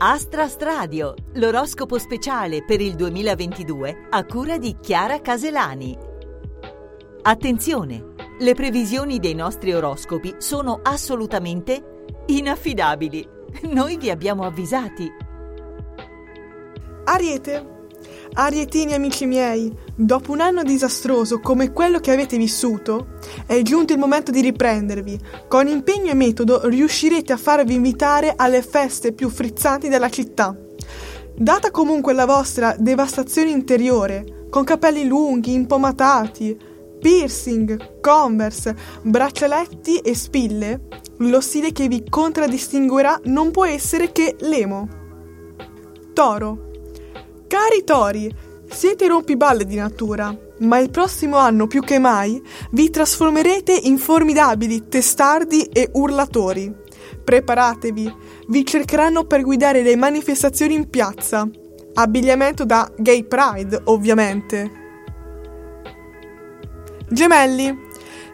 Astra Stradio, l'oroscopo speciale per il 2022 a cura di Chiara Caselani. Attenzione! Le previsioni dei nostri oroscopi sono assolutamente inaffidabili. Noi vi abbiamo avvisati. Ariete. Arietini amici miei, dopo un anno disastroso come quello che avete vissuto, è giunto il momento di riprendervi. Con impegno e metodo riuscirete a farvi invitare alle feste più frizzanti della città. Data comunque la vostra devastazione interiore, con capelli lunghi, impomatati, piercing, converse, braccialetti e spille, lo stile che vi contraddistinguerà non può essere che l'emo. Toro. Cari tori, siete rompiballe di natura, ma il prossimo anno più che mai vi trasformerete in formidabili testardi e urlatori. Preparatevi, vi cercheranno per guidare le manifestazioni in piazza. Abbigliamento da gay pride, ovviamente. Gemelli,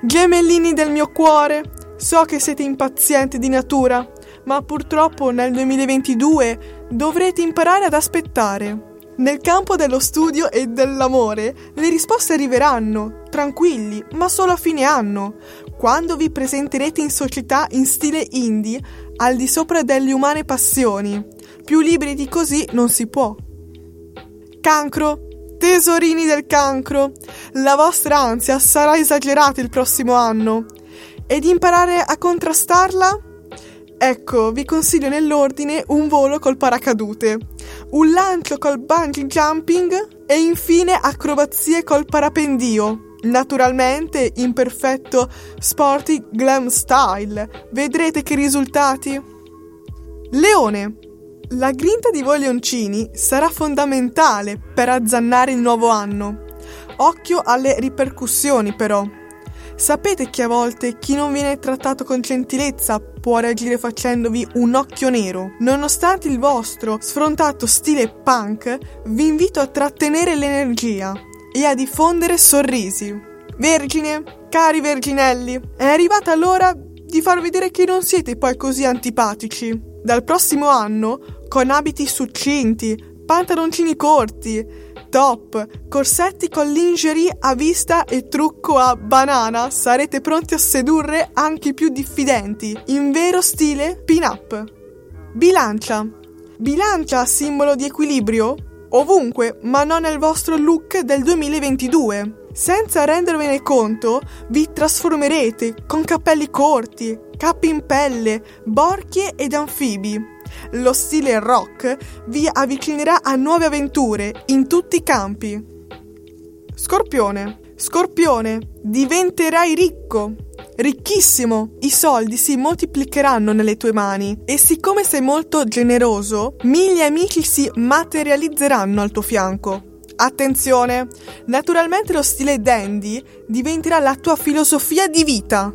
gemellini del mio cuore, so che siete impazienti di natura, ma purtroppo nel 2022 dovrete imparare ad aspettare. Nel campo dello studio e dell'amore le risposte arriveranno, tranquilli, ma solo a fine anno, quando vi presenterete in società in stile indie, al di sopra delle umane passioni. Più liberi di così non si può. Cancro. Tesorini del cancro, la vostra ansia sarà esagerata il prossimo anno. Ed imparare a contrastarla? Ecco, vi consiglio nell'ordine un volo col paracadute, un lancio col bungee jumping e infine acrobazie col parapendio. Naturalmente in perfetto sporty glam style. Vedrete che risultati. Leone. La grinta di voi leoncini sarà fondamentale per azzannare il nuovo anno. Occhio alle ripercussioni però. Sapete che a volte chi non viene trattato con gentilezza può reagire facendovi un occhio nero. Nonostante il vostro sfrontato stile punk, vi invito a trattenere l'energia e a diffondere sorrisi. Vergine, cari verginelli, è arrivata l'ora di far vedere che non siete poi così antipatici. Dal prossimo anno, con abiti succinti, pantaloncini corti, top, corsetti con lingerie a vista e trucco a banana, sarete pronti a sedurre anche i più diffidenti, in vero stile pin-up. Bilancia. Bilancia simbolo di equilibrio? Ovunque, ma non nel vostro look del 2022. Senza rendervene conto, vi trasformerete con capelli corti, capi in pelle, borchie ed anfibi lo stile rock vi avvicinerà a nuove avventure in tutti i campi. Scorpione. Scorpione, diventerai ricco. Ricchissimo! I soldi si moltiplicheranno nelle tue mani e siccome sei molto generoso, mille amici si materializzeranno al tuo fianco. Attenzione! Naturalmente lo stile dandy diventerà la tua filosofia di vita.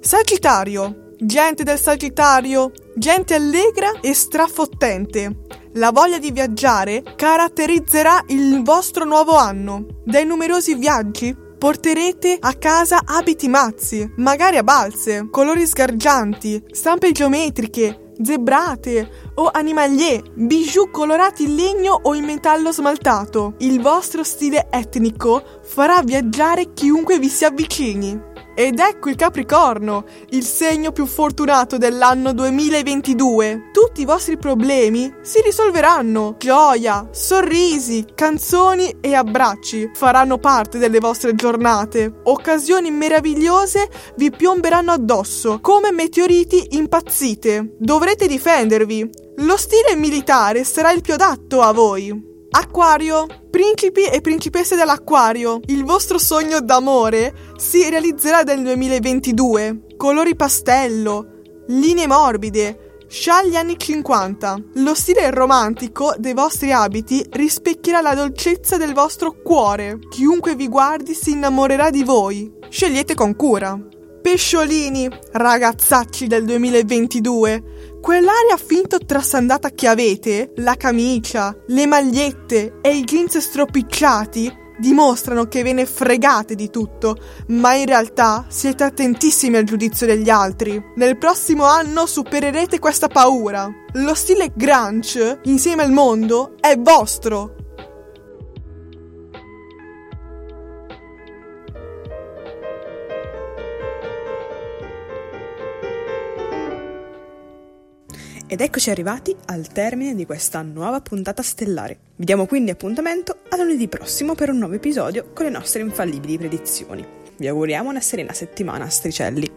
Sagittario. Gente del Sagittario, gente allegra e strafottente. La voglia di viaggiare caratterizzerà il vostro nuovo anno. Dai numerosi viaggi porterete a casa abiti mazzi, magari a balze, colori sgargianti, stampe geometriche, zebrate o animalie, bijou colorati in legno o in metallo smaltato. Il vostro stile etnico farà viaggiare chiunque vi si avvicini. Ed ecco il Capricorno, il segno più fortunato dell'anno 2022. Tutti i vostri problemi si risolveranno. Gioia, sorrisi, canzoni e abbracci faranno parte delle vostre giornate. Occasioni meravigliose vi piomberanno addosso, come meteoriti impazzite. Dovrete difendervi. Lo stile militare sarà il più adatto a voi. Acquario, principi e principesse dell'acquario, il vostro sogno d'amore si realizzerà nel 2022. Colori pastello, linee morbide, scialli anni 50. Lo stile romantico dei vostri abiti rispecchierà la dolcezza del vostro cuore. Chiunque vi guardi si innamorerà di voi. Scegliete con cura. Pesciolini, ragazzacci del 2022, quell'aria finto trasandata che avete, la camicia, le magliette e i jeans stropicciati, dimostrano che ve ne fregate di tutto, ma in realtà siete attentissimi al giudizio degli altri. Nel prossimo anno supererete questa paura. Lo stile grunge, insieme al mondo, è vostro. Ed eccoci arrivati al termine di questa nuova puntata stellare. Vi diamo quindi appuntamento a lunedì prossimo per un nuovo episodio con le nostre infallibili predizioni. Vi auguriamo una serena settimana, stricelli.